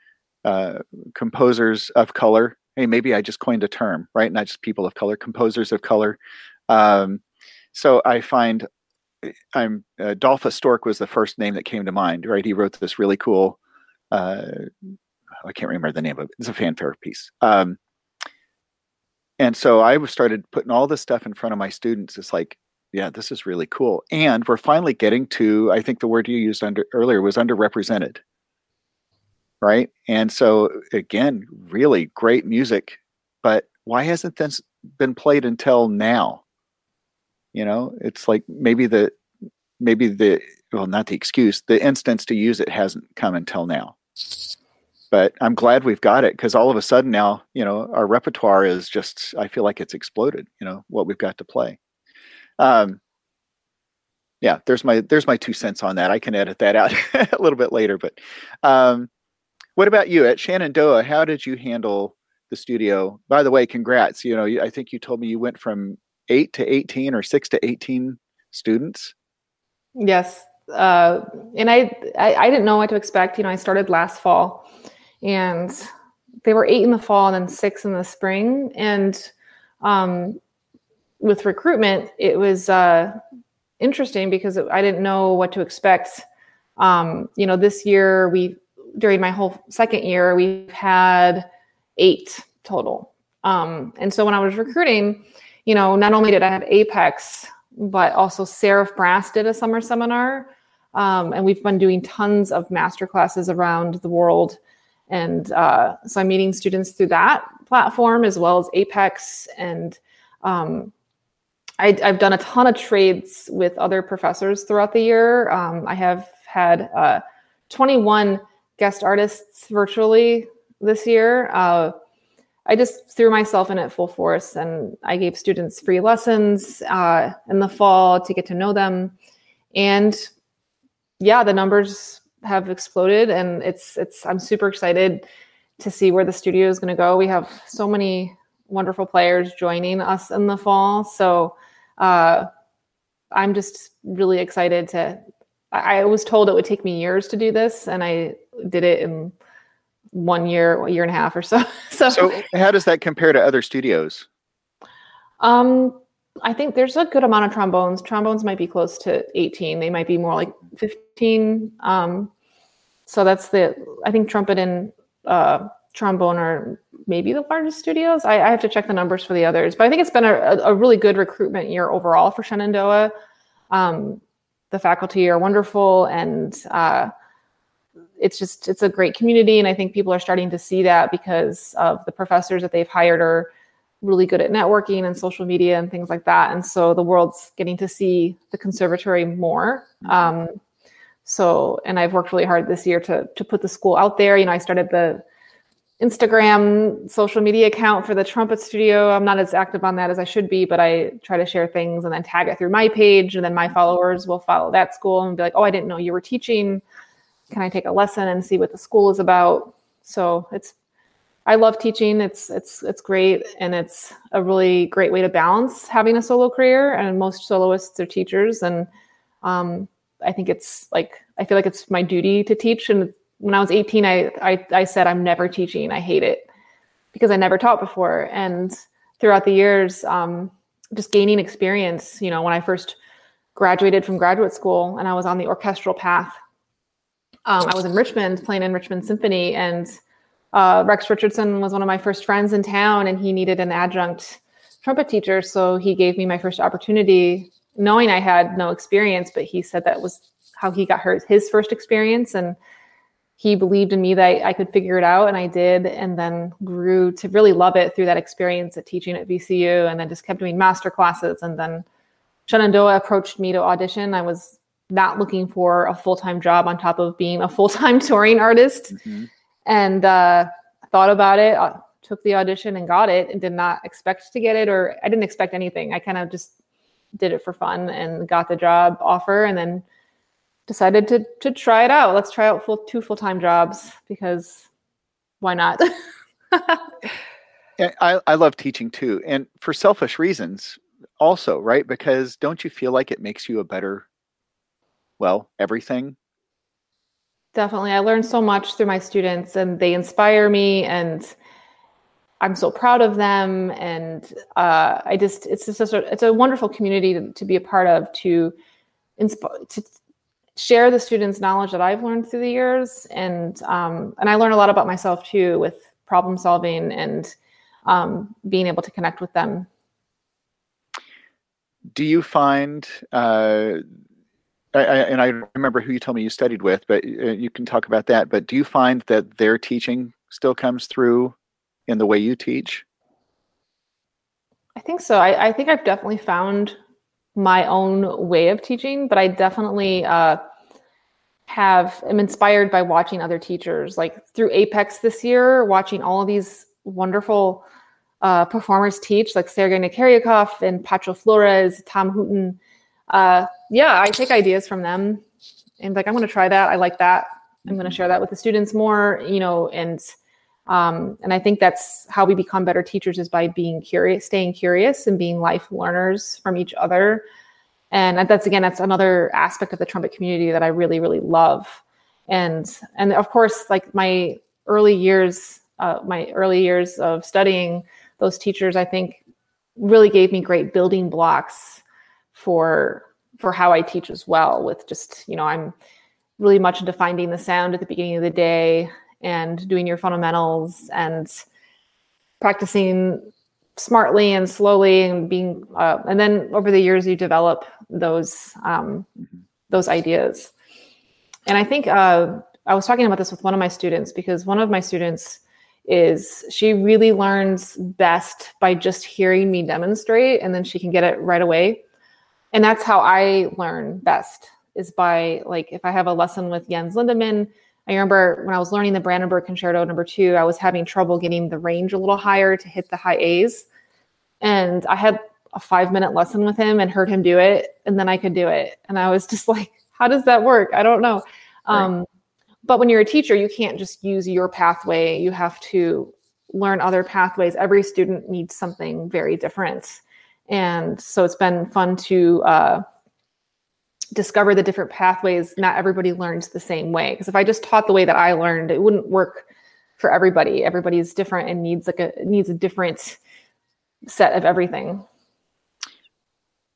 uh, composers of color. Hey, maybe I just coined a term, right? Not just people of color, composers of color. Um, so I find I'm uh, Dolph Stork was the first name that came to mind, right? He wrote this really cool uh, I can't remember the name of it. It's a fanfare piece. Um, and so I started putting all this stuff in front of my students. It's like, yeah, this is really cool. And we're finally getting to, I think the word you used under earlier was underrepresented. Right. And so again, really great music, but why hasn't this been played until now? You know, it's like maybe the maybe the well, not the excuse, the instance to use it hasn't come until now but I'm glad we've got it because all of a sudden now, you know, our repertoire is just, I feel like it's exploded, you know, what we've got to play. Um, yeah, there's my, there's my two cents on that. I can edit that out a little bit later, but, um, what about you at Shenandoah? How did you handle the studio? By the way, congrats. You know, I think you told me you went from eight to 18 or six to 18 students. Yes. Uh, and I, I, I didn't know what to expect. You know, I started last fall and they were eight in the fall and then six in the spring. And um, with recruitment, it was uh, interesting because I didn't know what to expect. Um, you know, this year we during my whole second year we've had eight total. Um, and so when I was recruiting, you know, not only did I have Apex, but also Seraph Brass did a summer seminar. Um, and we've been doing tons of master classes around the world and uh, so I'm meeting students through that platform as well as Apex. And um, I, have done a ton of trades with other professors throughout the year. Um, I have had uh, 21 guest artists virtually this year. Uh, I just threw myself in at full force and I gave students free lessons uh, in the fall to get to know them. And yeah, the numbers have exploded and it's it's i'm super excited to see where the studio is going to go we have so many wonderful players joining us in the fall so uh, i'm just really excited to I, I was told it would take me years to do this and i did it in one year a year and a half or so so, so how does that compare to other studios um I think there's a good amount of trombones. Trombones might be close to 18. They might be more like 15. Um, so that's the, I think trumpet and uh, trombone are maybe the largest studios. I, I, have to check the numbers for the others, but I think it's been a, a really good recruitment year overall for Shenandoah. Um, the faculty are wonderful and uh, it's just, it's a great community. And I think people are starting to see that because of the professors that they've hired are really good at networking and social media and things like that. And so the world's getting to see the conservatory more. Mm-hmm. Um, so, and I've worked really hard this year to to put the school out there. You know, I started the Instagram social media account for the trumpet studio. I'm not as active on that as I should be, but I try to share things and then tag it through my page. And then my followers will follow that school and be like, oh, I didn't know you were teaching. Can I take a lesson and see what the school is about? So it's I love teaching. It's it's it's great and it's a really great way to balance having a solo career. And most soloists are teachers. And um, I think it's like I feel like it's my duty to teach and when I was 18, I, I, I said, I'm never teaching. I hate it because I never taught before. And throughout the years, um, just gaining experience, you know, when I first graduated from graduate school and I was on the orchestral path, um, I was in Richmond playing in Richmond Symphony and uh, Rex Richardson was one of my first friends in town and he needed an adjunct trumpet teacher. So he gave me my first opportunity knowing I had no experience, but he said that was how he got his, his first experience. And he believed in me that I could figure it out and I did and then grew to really love it through that experience at teaching at VCU and then just kept doing master classes and then Shenandoah approached me to audition. I was not looking for a full-time job on top of being a full-time touring artist mm-hmm. and uh, thought about it, uh, took the audition and got it and did not expect to get it or I didn't expect anything. I kind of just did it for fun and got the job offer and then decided to to try it out. Let's try out full two full time jobs because why not? I, I love teaching too, and for selfish reasons also, right? Because don't you feel like it makes you a better, well, everything? Definitely, I learned so much through my students, and they inspire me, and I'm so proud of them. And uh, I just, it's just a, it's a wonderful community to, to be a part of to inspire to share the students' knowledge that I've learned through the years, and um, and I learn a lot about myself too with problem solving and um, being able to connect with them. Do you find? Uh, I, I, and I remember who you told me you studied with, but uh, you can talk about that. But do you find that their teaching still comes through in the way you teach? I think so. I, I think I've definitely found my own way of teaching, but I definitely uh, have am inspired by watching other teachers. Like through Apex this year, watching all of these wonderful uh, performers teach, like Sergei Nakariakov and Pacho Flores, Tom Hooten. Uh, yeah, I take ideas from them and like I'm going to try that. I like that. I'm going to share that with the students more, you know, and um, and I think that's how we become better teachers is by being curious, staying curious, and being life learners from each other. And that's again, that's another aspect of the trumpet community that I really, really love. And and of course, like my early years, uh, my early years of studying, those teachers, I think, really gave me great building blocks for for how I teach as well. With just you know, I'm really much into finding the sound at the beginning of the day and doing your fundamentals and practicing smartly and slowly and being uh, and then over the years you develop those um, those ideas. And i think uh, i was talking about this with one of my students because one of my students is she really learns best by just hearing me demonstrate and then she can get it right away. And that's how i learn best is by like if i have a lesson with jens lindemann I remember when I was learning the Brandenburg Concerto number two, I was having trouble getting the range a little higher to hit the high A's. And I had a five minute lesson with him and heard him do it, and then I could do it. And I was just like, how does that work? I don't know. Right. Um, but when you're a teacher, you can't just use your pathway. You have to learn other pathways. Every student needs something very different. And so it's been fun to uh, discover the different pathways not everybody learns the same way. Because if i just taught the way that i learned it wouldn't work for everybody. Everybody's different and needs like a needs a different set of everything.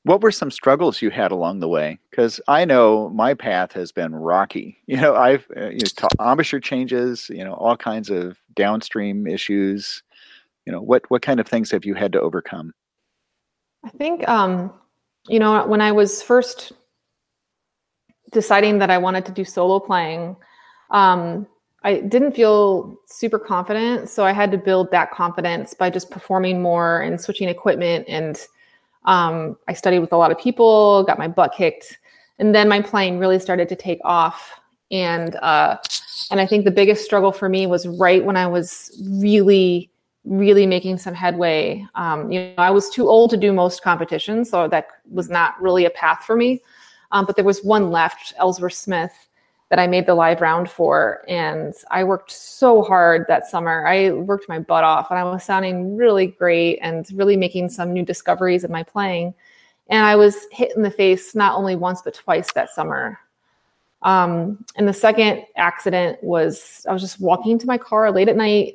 What were some struggles you had along the way? Because i know my path has been rocky. You know i've uh, you know, taught embouchure changes you know all kinds of downstream issues. You know what what kind of things have you had to overcome? I think um you know when i was first deciding that I wanted to do solo playing, um, I didn't feel super confident. So I had to build that confidence by just performing more and switching equipment. And um, I studied with a lot of people, got my butt kicked. And then my playing really started to take off. And uh, And I think the biggest struggle for me was right when I was really, really making some headway. Um, you know, I was too old to do most competitions, so that was not really a path for me. Um, but there was one left, Ellsworth Smith, that I made the live round for. And I worked so hard that summer. I worked my butt off and I was sounding really great and really making some new discoveries in my playing. And I was hit in the face not only once, but twice that summer. Um, and the second accident was I was just walking to my car late at night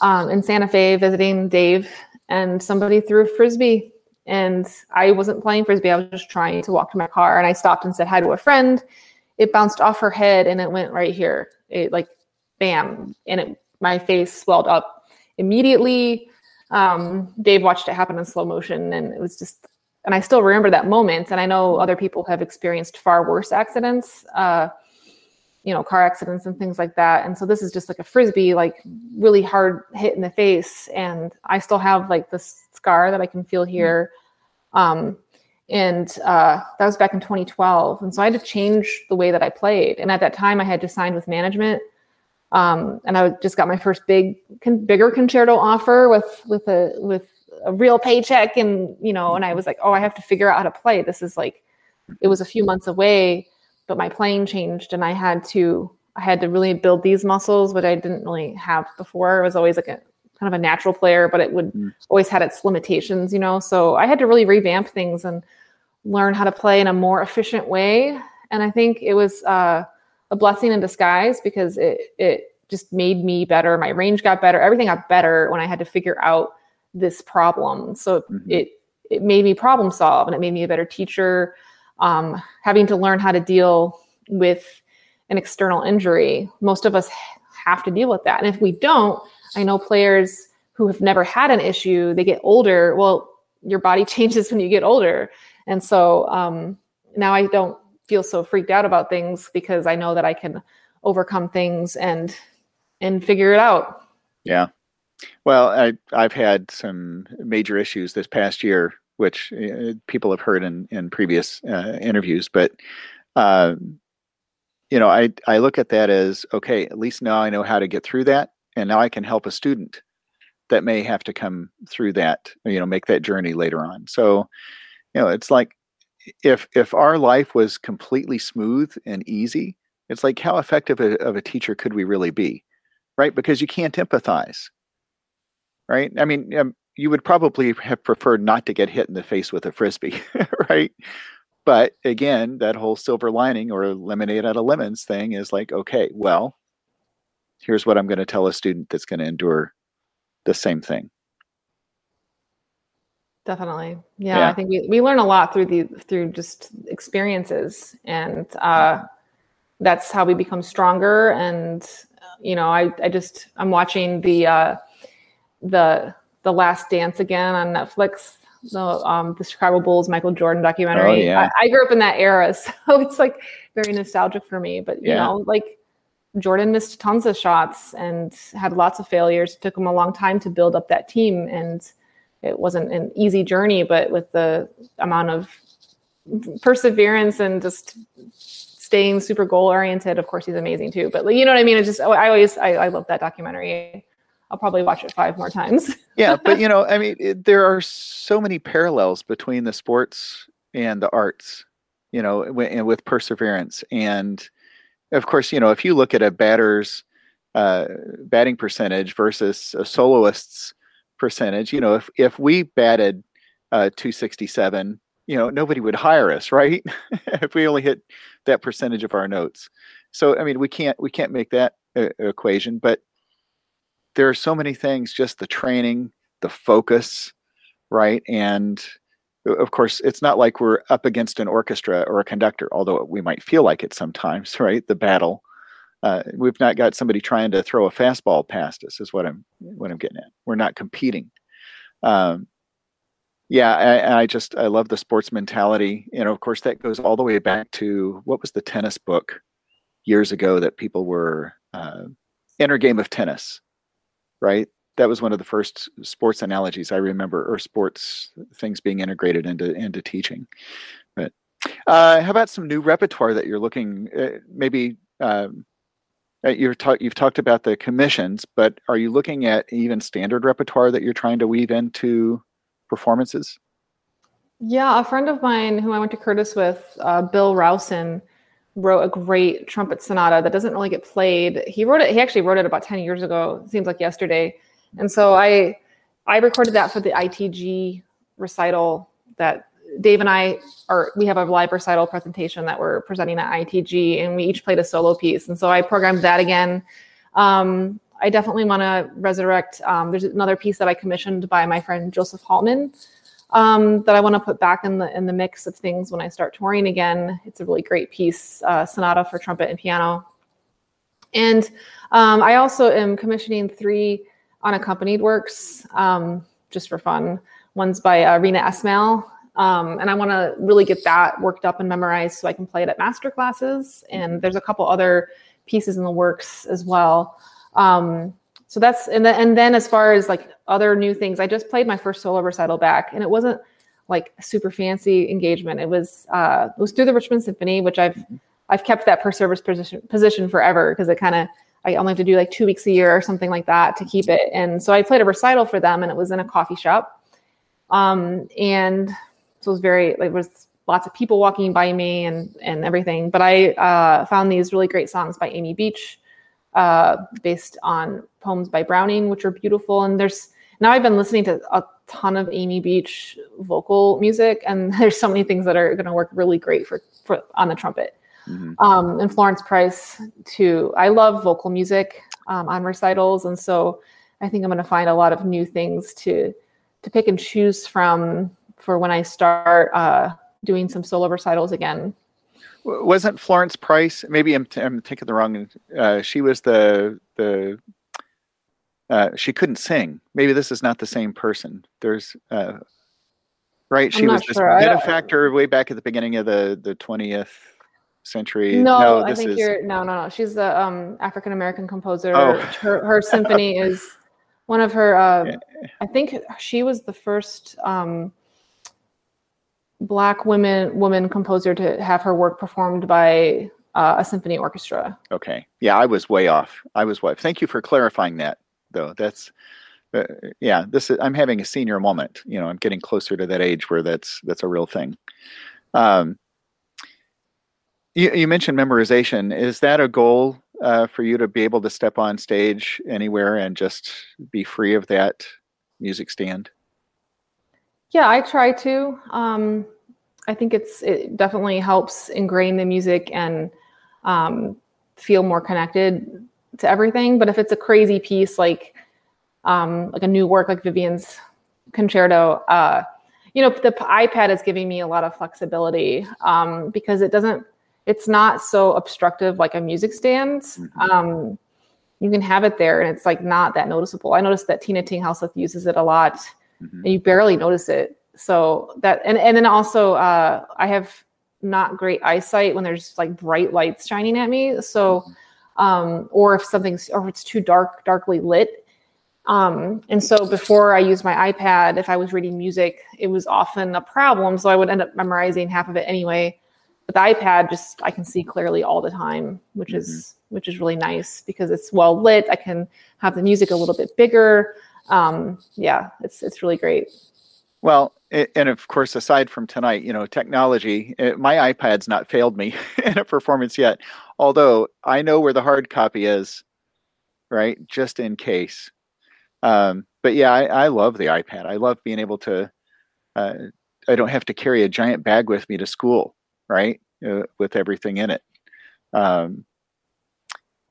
um, in Santa Fe visiting Dave, and somebody threw a frisbee. And I wasn't playing frisbee, I was just trying to walk to my car. And I stopped and said hi to a friend. It bounced off her head and it went right here. It like bam, and it my face swelled up immediately. Um, Dave watched it happen in slow motion, and it was just and I still remember that moment. And I know other people have experienced far worse accidents, uh, you know, car accidents and things like that. And so this is just like a frisbee, like really hard hit in the face. And I still have like this scar that I can feel here. Um, and uh, that was back in 2012. And so I had to change the way that I played. And at that time, I had to sign with management. Um, and I just got my first big, con- bigger concerto offer with with a with a real paycheck and you know and i was like oh i have to figure out how to play this is like it was a few months away but my playing changed and i had to i had to really build these muscles which i didn't really have before i was always like a kind of a natural player but it would mm. always had its limitations you know so i had to really revamp things and learn how to play in a more efficient way and i think it was uh, a blessing in disguise because it it just made me better my range got better everything got better when i had to figure out this problem. So mm-hmm. it it made me problem solve and it made me a better teacher. Um, having to learn how to deal with an external injury, most of us have to deal with that. And if we don't, I know players who have never had an issue, they get older. Well, your body changes when you get older. And so um, now I don't feel so freaked out about things because I know that I can overcome things and and figure it out. Yeah. Well, I, I've had some major issues this past year, which uh, people have heard in in previous uh, interviews. But uh, you know, I I look at that as okay. At least now I know how to get through that, and now I can help a student that may have to come through that. You know, make that journey later on. So, you know, it's like if if our life was completely smooth and easy, it's like how effective a, of a teacher could we really be, right? Because you can't empathize right? I mean, um, you would probably have preferred not to get hit in the face with a frisbee, right? But again, that whole silver lining or lemonade out of lemons thing is like, okay, well, here's what I'm going to tell a student that's going to endure the same thing. Definitely. Yeah, yeah, I think we, we learn a lot through the through just experiences and uh that's how we become stronger and you know, I I just I'm watching the uh the the Last Dance again on Netflix. The um, the Chicago Bulls Michael Jordan documentary. Oh, yeah. I, I, grew up in that era, so it's like very nostalgic for me. But you yeah. know, like Jordan missed tons of shots and had lots of failures. It took him a long time to build up that team, and it wasn't an easy journey. But with the amount of perseverance and just staying super goal oriented, of course, he's amazing too. But you know what I mean? It's just I always I, I love that documentary. I'll probably watch it five more times. yeah, but you know, I mean, it, there are so many parallels between the sports and the arts, you know, w- with perseverance. And of course, you know, if you look at a batter's uh, batting percentage versus a soloist's percentage, you know, if if we batted uh, 267, you know, nobody would hire us, right? if we only hit that percentage of our notes. So, I mean, we can't we can't make that uh, equation, but there are so many things just the training the focus right? And of course it's not like we're up against an orchestra or a conductor although we might feel like it sometimes right? The battle. Uh, we've not got somebody trying to throw a fastball past us is what i'm what i'm getting at. We're not competing. Um, yeah I, I just i love the sports mentality. And of course that goes all the way back to what was the tennis book years ago that people were uh, inner game of tennis right? That was one of the first sports analogies I remember, or sports things being integrated into into teaching. But uh, how about some new repertoire that you're looking? Uh, maybe um, uh, you've, ta- you've talked about the commissions, but are you looking at even standard repertoire that you're trying to weave into performances? Yeah, a friend of mine who I went to Curtis with, uh, Bill Rowson, wrote a great trumpet sonata that doesn't really get played. He wrote it. He actually wrote it about ten years ago. Seems like yesterday. And so I, I recorded that for the ITG recital that Dave and I are. We have a live recital presentation that we're presenting at ITG, and we each played a solo piece. And so I programmed that again. Um, I definitely want to resurrect. Um, there's another piece that I commissioned by my friend Joseph Hallman um, that I want to put back in the in the mix of things when I start touring again. It's a really great piece, uh, sonata for trumpet and piano. And um, I also am commissioning three unaccompanied works um, just for fun. One's by uh, Reena Esmail, um, and I want to really get that worked up and memorized so I can play it at master classes. And there's a couple other pieces in the works as well. Um, so that's and then and then as far as like other new things, I just played my first solo recital back, and it wasn't like super fancy engagement. It was uh, it was through the Richmond Symphony, which I've I've kept that per service position position forever because it kind of I only have to do like two weeks a year or something like that to keep it. And so I played a recital for them, and it was in a coffee shop. Um, and so it was very like was lots of people walking by me and and everything. But I uh, found these really great songs by Amy Beach uh, based on poems by Browning, which are beautiful. And there's now I've been listening to a ton of Amy Beach vocal music, and there's so many things that are going to work really great for, for on the trumpet. Mm-hmm. Um, and Florence Price too. I love vocal music um, on recitals, and so I think I'm going to find a lot of new things to to pick and choose from for when I start uh, doing some solo recitals again wasn't Florence Price? Maybe I'm, I'm taking the wrong. Uh, she was the the. Uh, she couldn't sing. Maybe this is not the same person. There's uh, right. She was this sure. benefactor way back at the beginning of the the twentieth century. No, no I think is... you're no, no, no. She's the um, African American composer. Oh. Her, her symphony is one of her. Uh, I think she was the first. Um, black women woman composer to have her work performed by uh, a symphony orchestra. Okay. Yeah, I was way off. I was way. Thank you for clarifying that, though. That's uh, yeah. This is, I'm having a senior moment. You know, I'm getting closer to that age where that's that's a real thing. Um, you, you mentioned memorization. Is that a goal uh, for you to be able to step on stage anywhere and just be free of that music stand? Yeah, I try to. Um, I think it's it definitely helps ingrain the music and um, feel more connected to everything. But if it's a crazy piece like um, like a new work like Vivian's concerto, uh, you know, the iPad is giving me a lot of flexibility um, because it doesn't. It's not so obstructive like a music stand. Mm-hmm. Um, you can have it there, and it's like not that noticeable. I noticed that Tine Thing uses it a lot mm-hmm. and you barely notice it. So that and and then also uh, I have not great eyesight when there's like bright lights shining at me. So mm-hmm. um, or if something's or if it's too dark, darkly lit. Um, and so before I used my iPad, if I was reading music, it was often a problem. So I would end up memorizing half of it anyway. But the iPad just I can see clearly all the time, which mm-hmm. is which is really nice because it's well lit. I can have the music a little bit bigger um, yeah, it's it's really great. Well, and of course, aside from tonight, you know, technology, it, my iPad's not failed me in a performance yet. Although I know where the hard copy is, right? Just in case. Um, but yeah, I, I, love the iPad. I love being able to. Uh, I don't have to carry a giant bag with me to school, right? Uh, with everything in it. Um,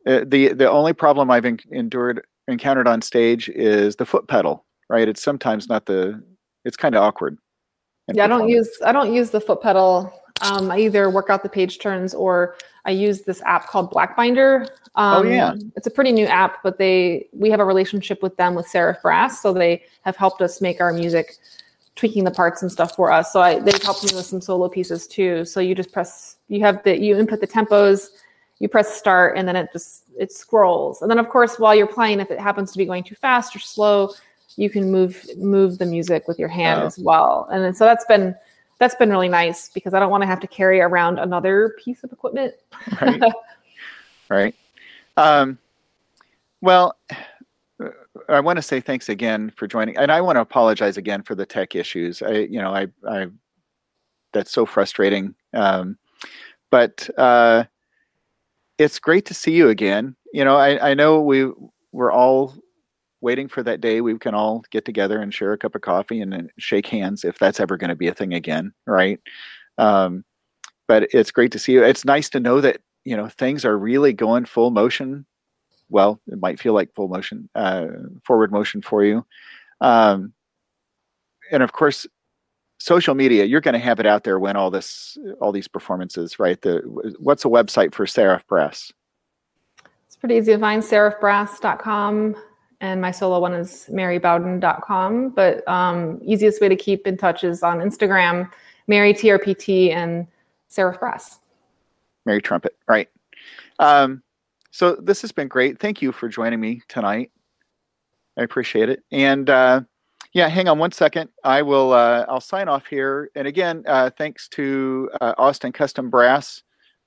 uh, the the only problem I've en- endured encountered on stage is the foot pedal, right? It's sometimes not the, it's kind of awkward. Yeah, I don't use, I don't use the foot pedal. Um, I either work out the page turns or I use this app called Blackbinder. Um, oh yeah, it's a pretty new app, but they we have a relationship with them with Seraph Brass, so they have helped us make our music, tweaking the parts and stuff for us. So I, they've helped me with some solo pieces too. So you just press, you have the you input the tempos, you press start and then it just it scrolls and then of course while you're playing if it happens to be going too fast or slow you can move move the music with your hand oh. as well and then, so that's been that's been really nice because i don't want to have to carry around another piece of equipment right right Um, well, I want to say thanks again for joining, and I want to apologize again for the tech issues. I, you know, I, I, that's so frustrating. Um, but uh, it's great to see you again. You know, I, I know we we're all waiting for that day we can all get together and share a cup of coffee and, shake hands if that's ever going to be a thing again, right? Um, but it's great to see you. It's nice to know that you know things are really going full motion well, it might feel like full motion, uh, forward motion for you. Um, and of course, social media, you're going to have it out there when all this, all these performances, right? The what's a website for Seraph Brass? It's pretty easy to find seraphbrass.com and my solo one is marybowden.com. But um, easiest way to keep in touch is on Instagram, Mary TRPT and Seraph Brass. Mary Trumpet, right? Um, so this has been great. Thank you for joining me tonight. I appreciate it. And uh, yeah, hang on one second. I will. Uh, I'll sign off here. And again, uh, thanks to uh, Austin Custom Brass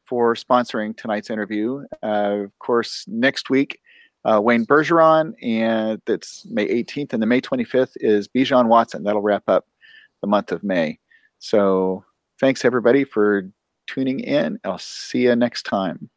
for sponsoring tonight's interview. Uh, of course, next week, uh, Wayne Bergeron, and that's May 18th, and the May 25th is Bijon Watson. That'll wrap up the month of May. So thanks everybody for tuning in. I'll see you next time.